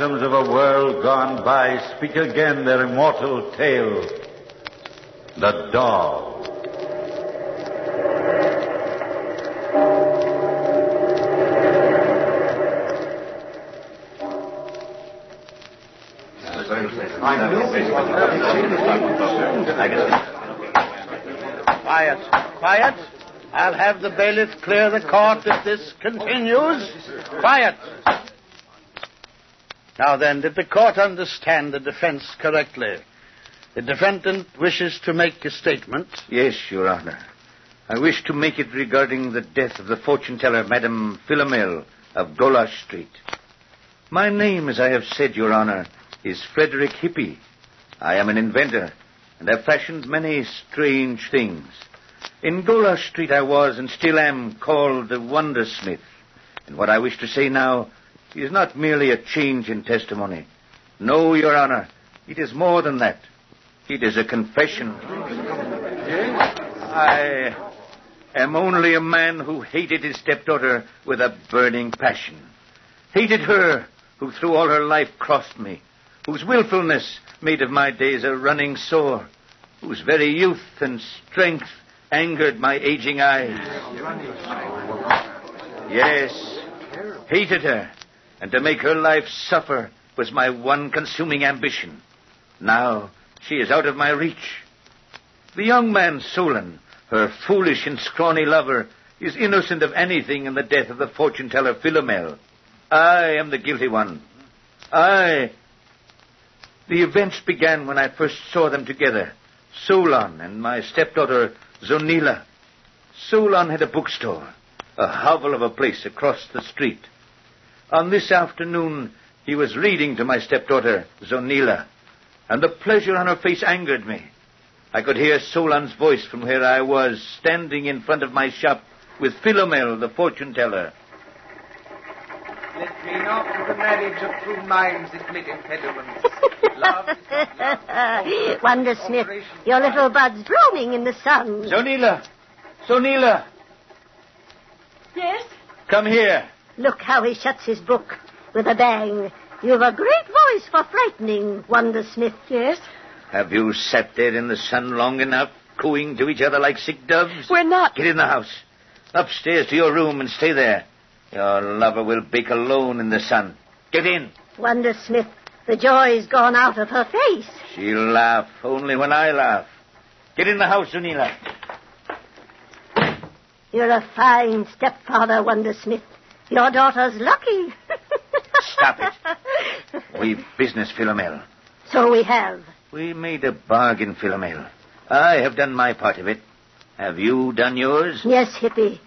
phantoms of a world gone by speak again their immortal tale. The doll. Quiet, quiet. I'll have the bailiff clear the court if this continues. Quiet. Now then, did the court understand the defense correctly? The defendant wishes to make a statement. Yes, Your Honor. I wish to make it regarding the death of the fortune teller, Madame Philomel of Golosh Street. My name, as I have said, Your Honor, is Frederick Hippie. I am an inventor, and have fashioned many strange things. In Golosh Street I was, and still am, called the Wondersmith. And what I wish to say now is not merely a change in testimony. No, Your Honor, it is more than that. It is a confession. I am only a man who hated his stepdaughter with a burning passion. Hated her who through all her life crossed me, whose willfulness made of my days a running sore, whose very youth and strength angered my aging eyes. Yes, hated her, and to make her life suffer was my one consuming ambition. Now she is out of my reach. The young man, Solon, her foolish and scrawny lover, is innocent of anything in the death of the fortune teller Philomel. I am the guilty one. I. The events began when I first saw them together. Solon and my stepdaughter, Zonila. Solon had a bookstore, a hovel of a place across the street. On this afternoon, he was reading to my stepdaughter, Zonila, and the pleasure on her face angered me. I could hear Solon's voice from where I was, standing in front of my shop with Philomel, the fortune teller. Let me not to the marriage of true minds admit impediments. Love is love. Wonder Smith, your little bud's blooming in the sun. Zonila! Zonila! Yes? Come here. Look how he shuts his book with a bang. You've a great voice for frightening, Wonder Smith. Yes? Have you sat there in the sun long enough, cooing to each other like sick doves? We're not. Get in the house. Upstairs to your room and stay there. Your lover will bake alone in the sun. Get in. Wonder Smith, the joy's gone out of her face. She'll laugh only when I laugh. Get in the house, Zonila. You're a fine stepfather, Wonder Smith. Your daughter's lucky. Stop it. We've business, Philomel. So we have. We made a bargain, Philomel. I have done my part of it. Have you done yours? Yes, Hippy.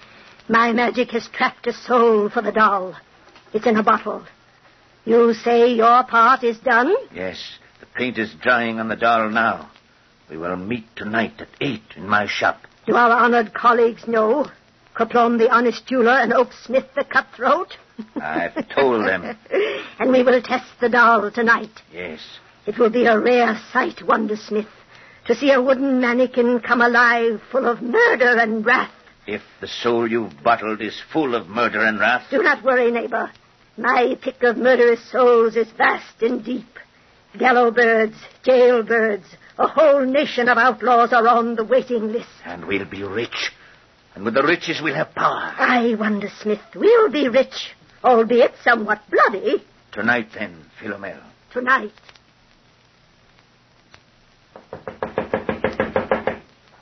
My magic has trapped a soul for the doll. It's in a bottle. You say your part is done? Yes. The paint is drying on the doll now. We will meet tonight at eight in my shop. Do our honored colleagues know? Coplon the honest jeweler and Oak Smith the cutthroat? I've told them. and we will test the doll tonight. Yes. It will be a rare sight, Wonder Smith, to see a wooden mannequin come alive full of murder and wrath. If the soul you've bottled is full of murder and wrath, Do not worry, neighbor. My pick of murderous souls is vast and deep. Gallow birds, jailbirds, a whole nation of outlaws are on the waiting list. and we'll be rich. And with the riches, we'll have power. I, Wonder Smith, we'll be rich, albeit somewhat bloody, Tonight, then, Philomel. tonight.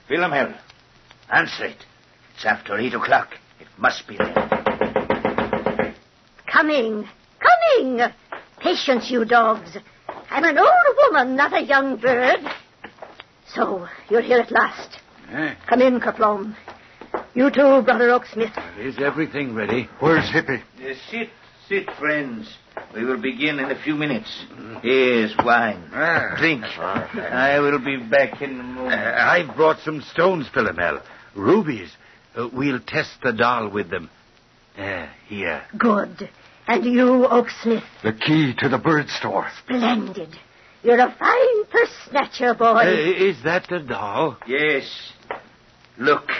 Philomel, answer it. It's after eight o'clock. It must be there. Coming, coming. Patience, you dogs. I'm an old woman, not a young bird. So, you're here at last. Eh? Come in, Kerplom. You too, Brother Oaksmith. Is everything ready? Where's Hippie? Uh, sit, sit, friends. We will begin in a few minutes. Here's wine. Ah. Drink. I will be back in a moment. Uh, I've brought some stones, Philomel. Rubies. Uh, we'll test the doll with them. Uh, here. Good. And you, Oaksmith, The key to the bird store. splendid. You're a fine purse snatcher, boy. Uh, is that the doll? Yes. Look.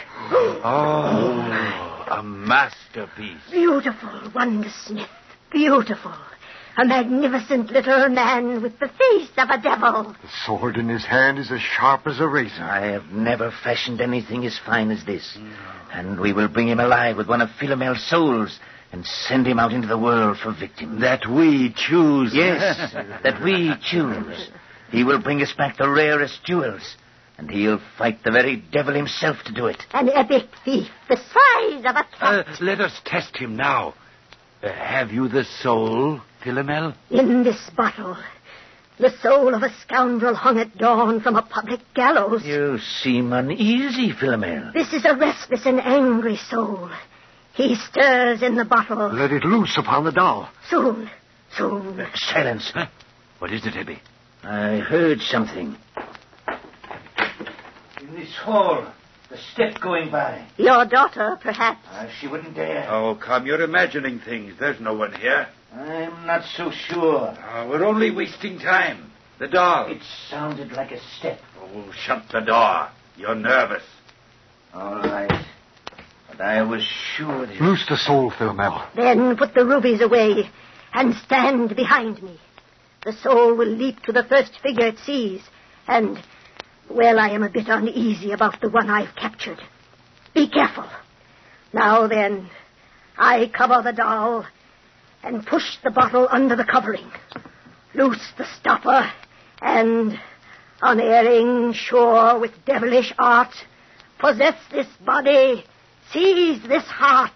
Oh, a masterpiece. Beautiful, Wondersmith. Beautiful. A magnificent little man with the face of a devil. The sword in his hand is as sharp as a razor. I have never fashioned anything as fine as this. And we will bring him alive with one of Philomel's souls and send him out into the world for victims. That we choose. Yes, that we choose. He will bring us back the rarest jewels, and he'll fight the very devil himself to do it. An epic thief the size of a Uh, let us test him now. Uh, have you the soul, Philomel? In this bottle, the soul of a scoundrel hung at dawn from a public gallows. You seem uneasy, Philomel. This is a restless and angry soul. He stirs in the bottle. Let it loose upon the doll. Soon, soon. Silence. Huh? What is it, Hippie? I heard something. In hall, the step going by. Your daughter, perhaps. Ah, she wouldn't dare. Oh, come, you're imagining things. There's no one here. I'm not so sure. Oh, we're only wasting time. The doll. It sounded like a step. Oh, shut the door. You're nervous. All right. But I was sure that... Loose the soul, Philomel. Then put the rubies away and stand behind me. The soul will leap to the first figure it sees, and, well, I am a bit uneasy about the one I've captured. Be careful. Now then, I cover the doll and push the bottle under the covering. Loose the stopper and, unerring, sure with devilish art, possess this body, seize this heart,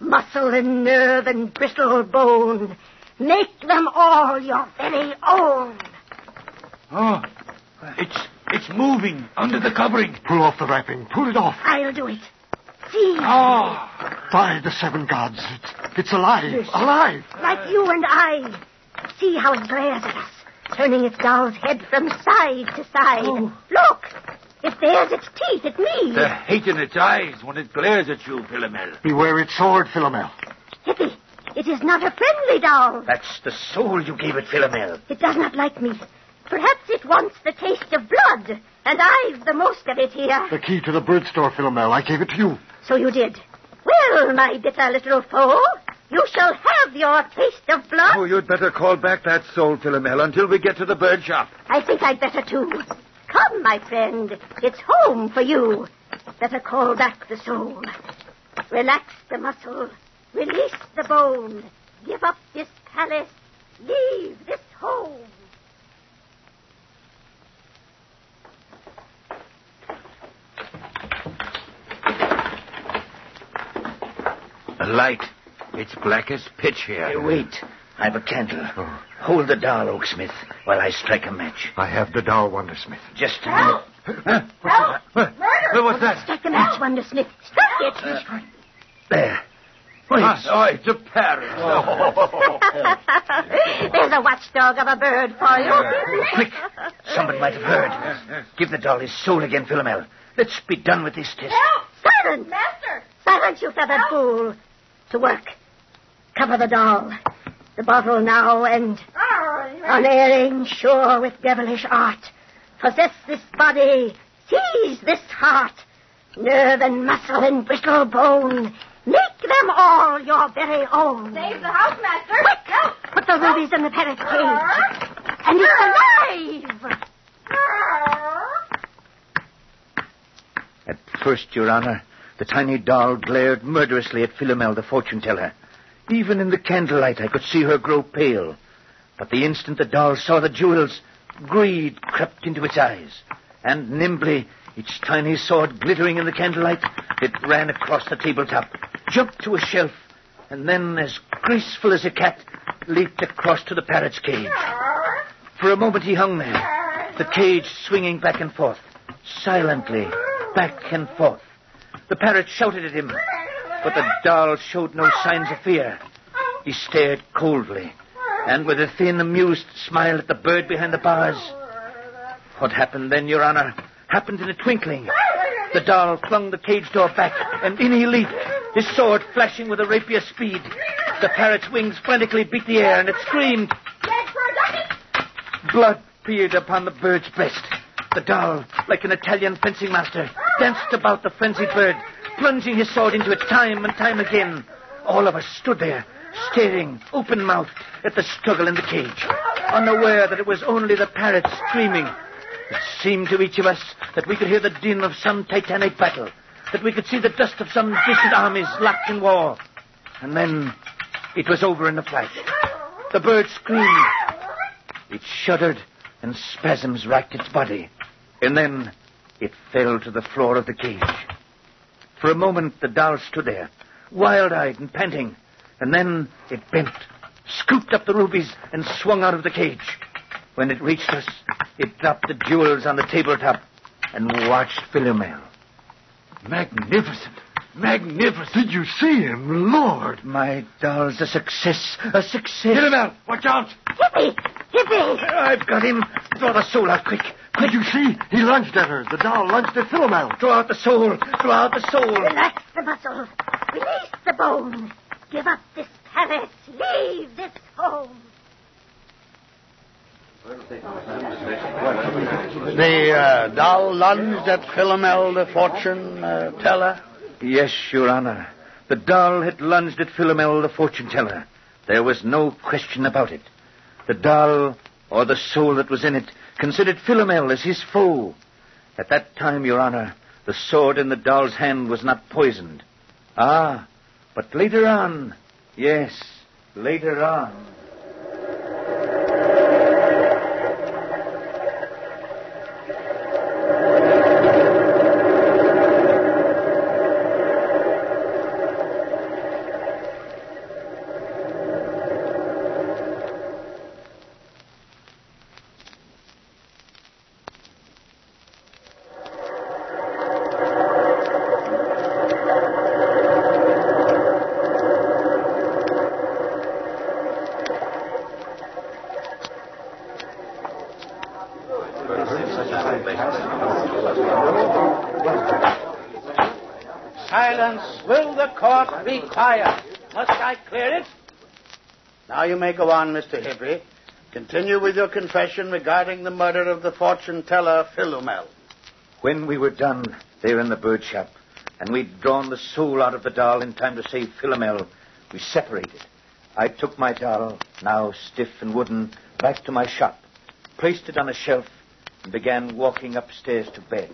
muscle and nerve and brittle bone, make them all your very own. Oh, it's it's moving under the covering. Pull off the wrapping. Pull it off. I'll do it. See, Oh, By the seven gods. It's, it's alive. Alive. like you and I. See how it glares at us, turning its doll's head from side to side. Oh. Look, it bares its teeth at me. the hate in its eyes when it glares at you, Philomel. Beware its sword, Philomel. Hippy, it is not a friendly doll. That's the soul you gave it, Philomel. It does not like me. Perhaps it wants the taste of blood, and I've the most of it here. The key to the bird store, Philomel. I gave it to you. So you did. Well, my bitter little foe, you shall have your taste of blood. Oh, you'd better call back that soul, Philomel, until we get to the bird shop. I think I'd better too. Come, my friend. It's home for you. Better call back the soul. Relax the muscle. Release the bone. Give up this palace. Leave this home. A light. It's black as pitch Hey, here. wait. I've a candle. Hold the doll, Oaksmith, while I strike a match. I have the doll, Wondersmith. Just a minute. Huh? Murder! What was that? Strike the match, Wondersmith. Strike it. There. Ah, oh, it's a parrot. There's a watchdog of a bird for you. Quick! Somebody might have heard. Give the doll his soul again, Philomel. Let's be done with this test. Silence! Master! Silence, you feathered fool. To work. Cover the doll. The bottle now, and unerring, sure with devilish art. Possess this body. Seize this heart. Nerve and muscle and brittle bone. Make them all your very own. Save the house, Master. Quick! Put the rubies in the parrot's cage. And it's alive! At first, Your Honor, the tiny doll glared murderously at Philomel, the fortune teller. Even in the candlelight, I could see her grow pale. But the instant the doll saw the jewels, greed crept into its eyes. And nimbly, its tiny sword glittering in the candlelight, it ran across the tabletop, jumped to a shelf, and then, as graceful as a cat, leaped across to the parrot's cage. For a moment he hung there, the cage swinging back and forth, silently, back and forth. The parrot shouted at him, but the doll showed no signs of fear. He stared coldly, and with a thin, amused smile at the bird behind the bars. What happened then, Your Honor, happened in a twinkling. The doll flung the cage door back, and in he leaped, his sword flashing with a rapier speed. The parrot's wings frantically beat the air, and it screamed. Blood peered upon the bird's breast. The doll, like an Italian fencing master, danced about the frenzied bird, plunging his sword into it time and time again. All of us stood there, staring, open mouthed, at the struggle in the cage, unaware that it was only the parrot screaming. It seemed to each of us that we could hear the din of some titanic battle, that we could see the dust of some distant armies locked in war. And then it was over in a flash. The bird screamed. It shuddered, and spasms racked its body. And then it fell to the floor of the cage. For a moment, the doll stood there, wild eyed and panting. And then it bent, scooped up the rubies, and swung out of the cage. When it reached us, it dropped the jewels on the tabletop and watched Philomel. Magnificent. Magnificent. Did you see him? Lord. My doll's a success. A success. Philomel, him out. Watch out. Hippy! Hippy! I've got him. Draw the soul out quick. Did you see? He lunged at her. The doll lunged at Philomel. Draw out the soul. Draw out the soul. Relax the muscles. Release the bones. Give up this palace. Leave this home. The uh, doll lunged at Philomel, the fortune uh, teller. Yes, Your Honor. The doll had lunged at Philomel, the fortune teller. There was no question about it. The doll, or the soul that was in it, considered Philomel as his foe. At that time, Your Honor, the sword in the doll's hand was not poisoned. Ah, but later on, yes, later on. Silence. Will the court be quiet? Must I clear it? Now you may go on, Mr. Hippy. Continue with your confession regarding the murder of the fortune teller, Philomel. When we were done there in the bird shop, and we'd drawn the soul out of the doll in time to save Philomel, we separated. I took my doll, now stiff and wooden, back to my shop, placed it on a shelf, and began walking upstairs to bed.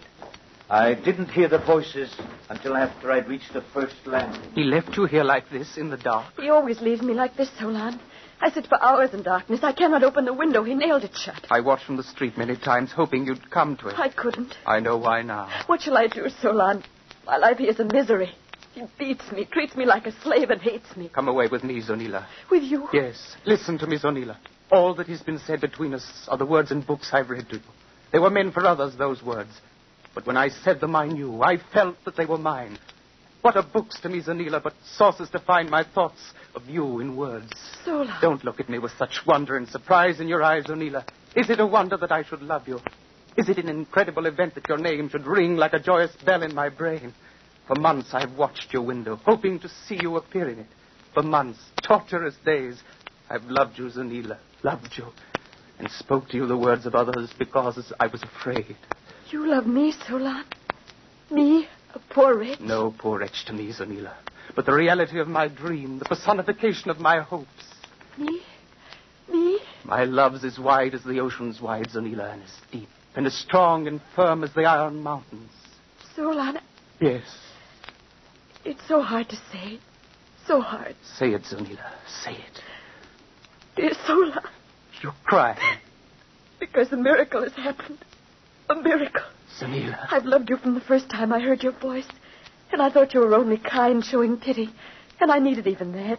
I didn't hear the voices until after I'd reached the first landing. He left you here like this in the dark. He always leaves me like this, Solon. I sit for hours in darkness. I cannot open the window. He nailed it shut. I watched from the street many times, hoping you'd come to it. I couldn't. I know why now. What shall I do, Solon? My life is a misery. He beats me, treats me like a slave, and hates me. Come away with me, Zonila. With you? Yes. Listen to me, Zonila. All that has been said between us are the words in books I've read to you. They were meant for others, those words. But when I said them, I knew. I felt that they were mine. What are books to me, Zanila, but sources to find my thoughts of you in words? Sola. Don't look at me with such wonder and surprise in your eyes, Zonila. Is it a wonder that I should love you? Is it an incredible event that your name should ring like a joyous bell in my brain? For months I've watched your window, hoping to see you appear in it. For months, torturous days, I've loved you, Zanila, loved you, and spoke to you the words of others because I was afraid. You love me, Solon? Me, a poor wretch? No poor wretch to me, Zanila, but the reality of my dream, the personification of my hopes. Me? Me? My love's as wide as the ocean's wide, Zanila, and as deep and as strong and firm as the iron mountains. Solon, Yes. it's so hard to say. So hard. Say it, Zanila. Say it. Dear Solon, You're crying. because the miracle has happened. A miracle. Zanila. I've loved you from the first time I heard your voice. And I thought you were only kind, showing pity. And I needed even that.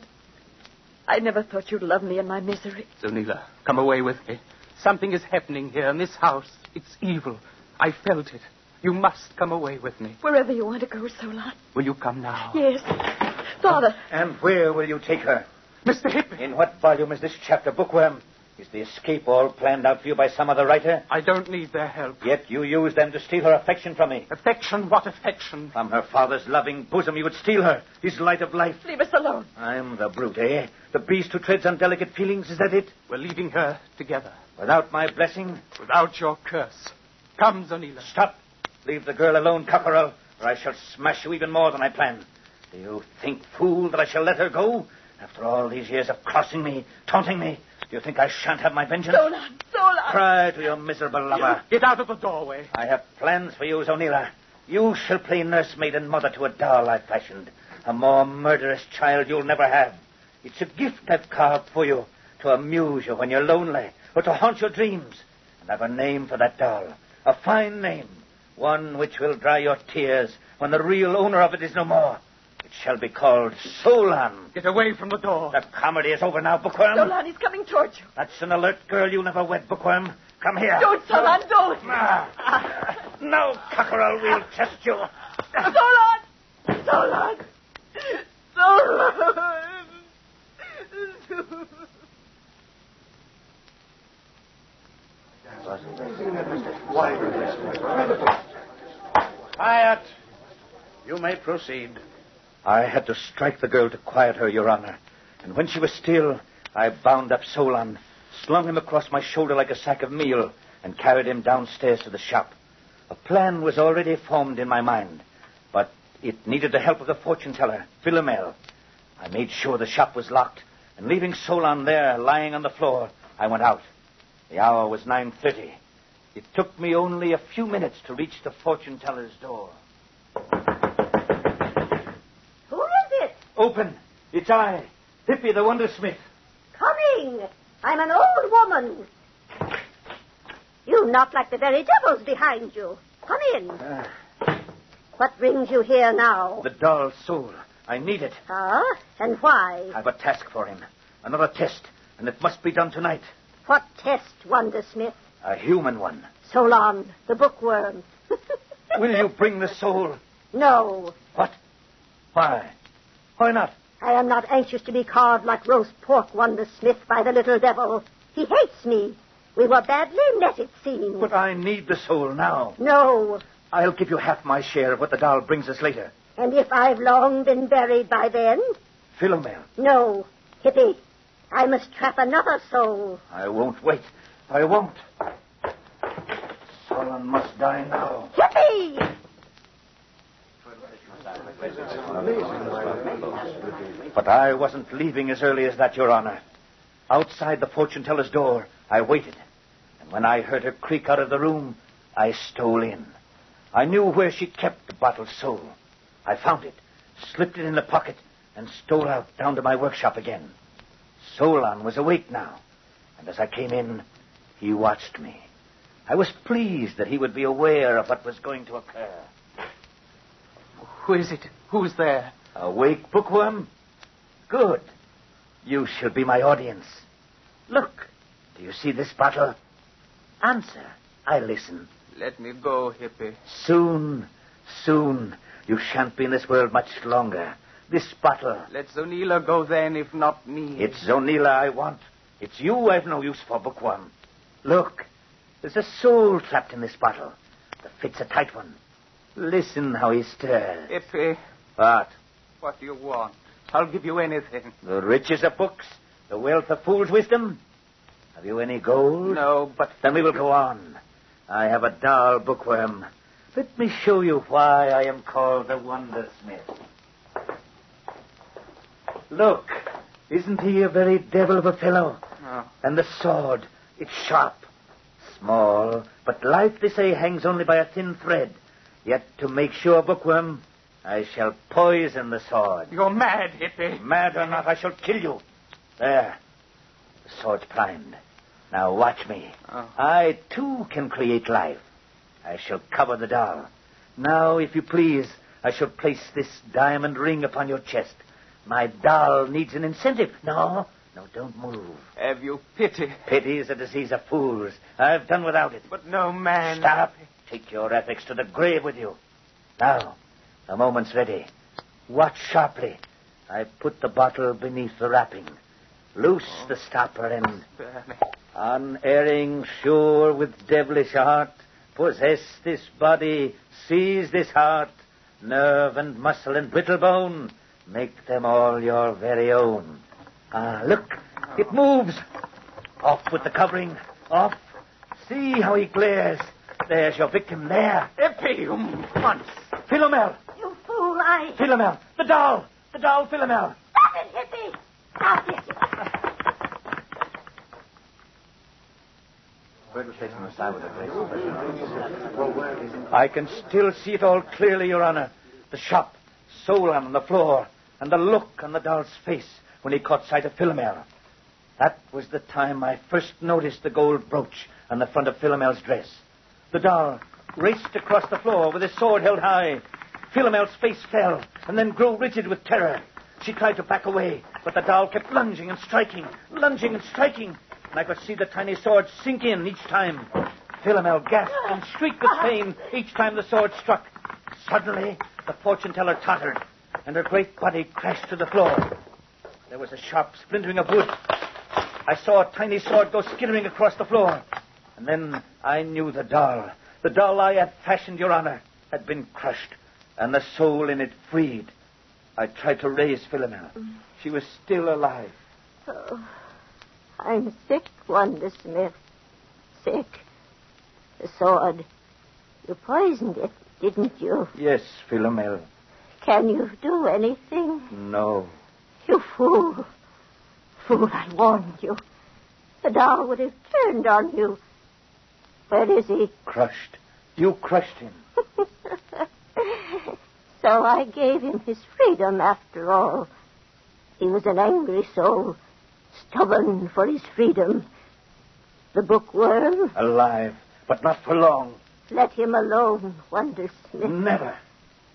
I never thought you'd love me in my misery. Zonila, come away with me. Something is happening here in this house. It's evil. I felt it. You must come away with me. Wherever you want to go, Solon. Will you come now? Yes. Father. And where will you take her? Mr. Hippy. In what volume is this chapter, Bookworm? Is the escape all planned out for you by some other writer? I don't need their help. Yet you used them to steal her affection from me. Affection? What affection? From her father's loving bosom, you would steal her, his light of life. Leave us alone. I'm the brute, eh? The beast who treads on delicate feelings, is that it? We're leaving her together. Without my blessing? Without your curse. Come, Zonila. Stop. Leave the girl alone, Cockerel, or I shall smash you even more than I planned. Do you think, fool, that I shall let her go? After all these years of crossing me, taunting me, do you think I shan't have my vengeance? Solon, Solon. Cry to your miserable lover. Get out of the doorway. I have plans for you, Zonila. You shall play nursemaid and mother to a doll I've fashioned. A more murderous child you'll never have. It's a gift I've carved for you to amuse you when you're lonely or to haunt your dreams. And I've a name for that doll. A fine name. One which will dry your tears when the real owner of it is no more. It shall be called Solon. Get away from the door. The comedy is over now, Bookworm. Solon, he's coming towards you. That's an alert girl you never wed, Bookworm. Come here. Don't, Solon, don't. Ah. no, Cockerel, we'll test you. Solon! Solon! Solon! Quiet. You may proceed. I had to strike the girl to quiet her, Your Honor. And when she was still, I bound up Solon, slung him across my shoulder like a sack of meal, and carried him downstairs to the shop. A plan was already formed in my mind, but it needed the help of the fortune teller, Philomel. I made sure the shop was locked, and leaving Solon there lying on the floor, I went out. The hour was 9.30. It took me only a few minutes to reach the fortune teller's door. Who is it? Open. It's I, Hippy the Wondersmith. Coming. I'm an old woman. You knock like the very devils behind you. Come in. Ah, What brings you here now? the doll's soul. I need it. Ah, and why? I've a task for him. Another test, and it must be done tonight. What test, Wondersmith? A human one. Solon, the bookworm. Will you bring the soul? No, What? Why? Why not? I am not anxious to be carved like roast pork, won the Wondersmith, by the little devil. He hates me. We were badly met, it seems. But I need the soul now. No, I'll give you half my share of what the doll brings us later. and if I've long been buried by then? Philomel, No, Hippy, I must trap another soul. I won't wait. I won't. Solon must die now. Hippy! But I wasn't leaving as early as that, Your Honor. Outside the fortune teller's door, I waited. And when I heard her creak out of the room, I stole in. I knew where she kept the bottled soul. I found it, slipped it in the pocket, and stole out down to my workshop again. Solon was awake now, and as I came in, he watched me. I was pleased that he would be aware of what was going to occur. Who is it? Who's there? Awake, bookworm? Good. You shall be my audience. Look, do you see this bottle? Answer. I listen. Let me go, Hippy. Soon, soon, you shan't be in this world much longer. This bottle, Let Zonila go then, if not me. it's Zonila I want. It's you I've no use for, bookworm. Look, there's a soul trapped in this bottle. The fit's a tight one. Listen how he stirs. Hippy, What? what do you want? I'll give you anything. The riches of books? The wealth of fool's wisdom? Have you any gold? No, but Then we will go on. I have a dull bookworm. Let me show you why I am called the Wondersmith. Look, isn't he a very devil of a fellow? Oh. And the sword, it's sharp. Small, but life, they say, hangs only by a thin thread. Yet to make sure, bookworm, I shall poison the sword. you're mad, Hippy. Mad or not, I shall kill you. There. The sword's primed. Now watch me. Oh. I, too, can create life. I shall cover the doll. Now, if you please, I shall place this diamond ring upon your chest. My doll needs an incentive. No, no, don't move. Have you pity? Pity is a disease of fools. I've done without it. But no man. Stop. Take your ethics to the grave with you. Now, the moment's ready. Watch sharply. I put the bottle beneath the wrapping. Loose the stopper and, unerring, sure with devilish art, possess this body, seize this heart, nerve and muscle and brittle bone, make them all your very own. Ah, look, it moves. Off with the covering. Off. See how he glares. There's your victim there. Epium once. Philomel. You fool, I... Philomel. The doll. The doll, Philomel. Stop it, Hippie! Stop it! I can still see it all clearly, Your Honor. The shop, Solon on the floor, and the look on the doll's face when he caught sight of Philomel. That was the time I first noticed the gold brooch on the front of Philomel's dress. The doll raced across the floor with his sword held high. Philomel's face fell and then grew rigid with terror. She tried to back away, but the doll kept lunging and striking, lunging and striking, and I could see the tiny sword sink in each time. Philomel gasped and shrieked with pain each time the sword struck. Suddenly, the fortune teller tottered, and her great body crashed to the floor. There was a sharp splintering of wood. I saw a tiny sword go skittering across the floor. And then I knew the doll. The doll I had fashioned, Your Honor, had been crushed, and the soul in it freed. I tried to raise Philomel. She was still alive. Oh, I'm sick, Wonder Smith. Sick. The sword. You poisoned it, didn't you? Yes, Philomel. Can you do anything? No. You fool. Fool, I warned you. The doll would have turned on you. Where is he? Crushed. You crushed him. so I gave him his freedom after all. He was an angry soul, stubborn for his freedom. The bookworm, Alive, but not for long. let him alone, Wonder Smith. Never.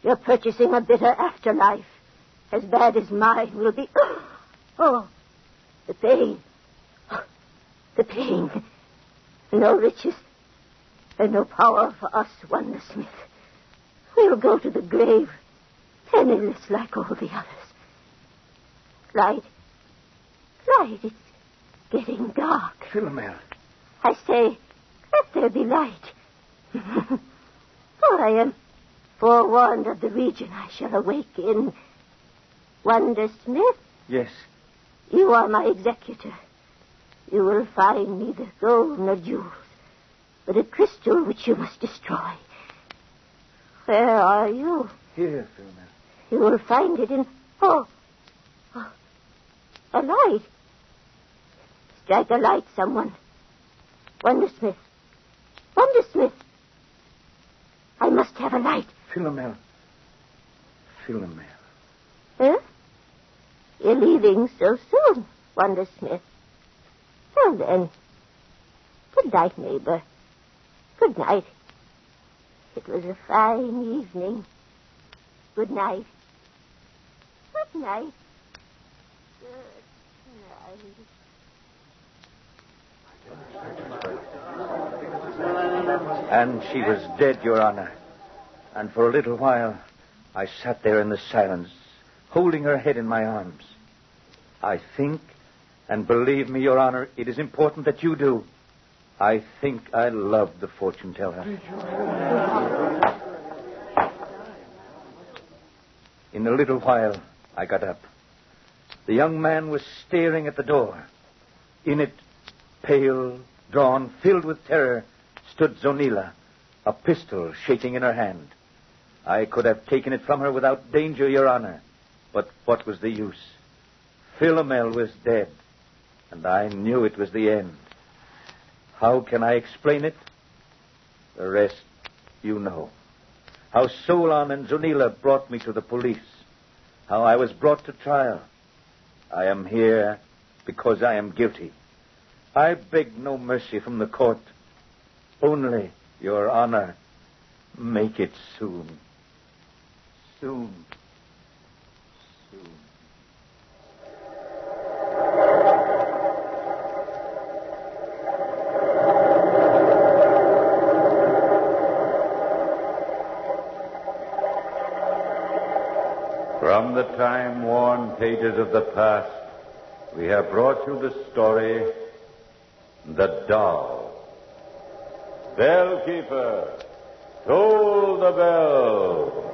You're purchasing a bitter afterlife, as bad as mine will be. Oh, the pain. The pain. No riches and no power for us, Wonder Smith. We'll go to the grave, penniless like all the others. Light. Light, it's getting dark. Philomel. I say, let there be light. For I am forewarned of the region I shall awake in. Wonder Smith, Yes. you are my executor. You will find neither gold nor jewels, but a crystal which you must destroy. Where are you? Here, Philomel. You will find it in. Oh, oh. a light. Strike a light, someone. Wondersmith. Wondersmith. I must have a light. Philomel. Philomel. Huh? You're leaving so soon, Wondersmith. Well then. Good night, neighbor. Good night. It was a fine evening. Good night. Good night. And she was dead, Your Honor. And for a little while, I sat there in the silence, holding her head in my arms. I think, and believe me, Your Honor, it is important that you do. I think I love the fortune teller. In a little while, I got up. The young man was staring at the door. In it, pale, drawn, filled with terror, stood Zonila, a pistol shaking in her hand. I could have taken it from her without danger, Your Honor. But what was the use? Philomel was dead, and I knew it was the end. How can I explain it? The rest you know. How Solon and Zonila brought me to the police. How I was brought to trial. I am here because I am guilty. I beg no mercy from the court. Only, Your Honor, make it soon. Soon. Soon. From the time-worn pages of the past, we have brought you the story, The Doll. Bellkeeper, toll the bell.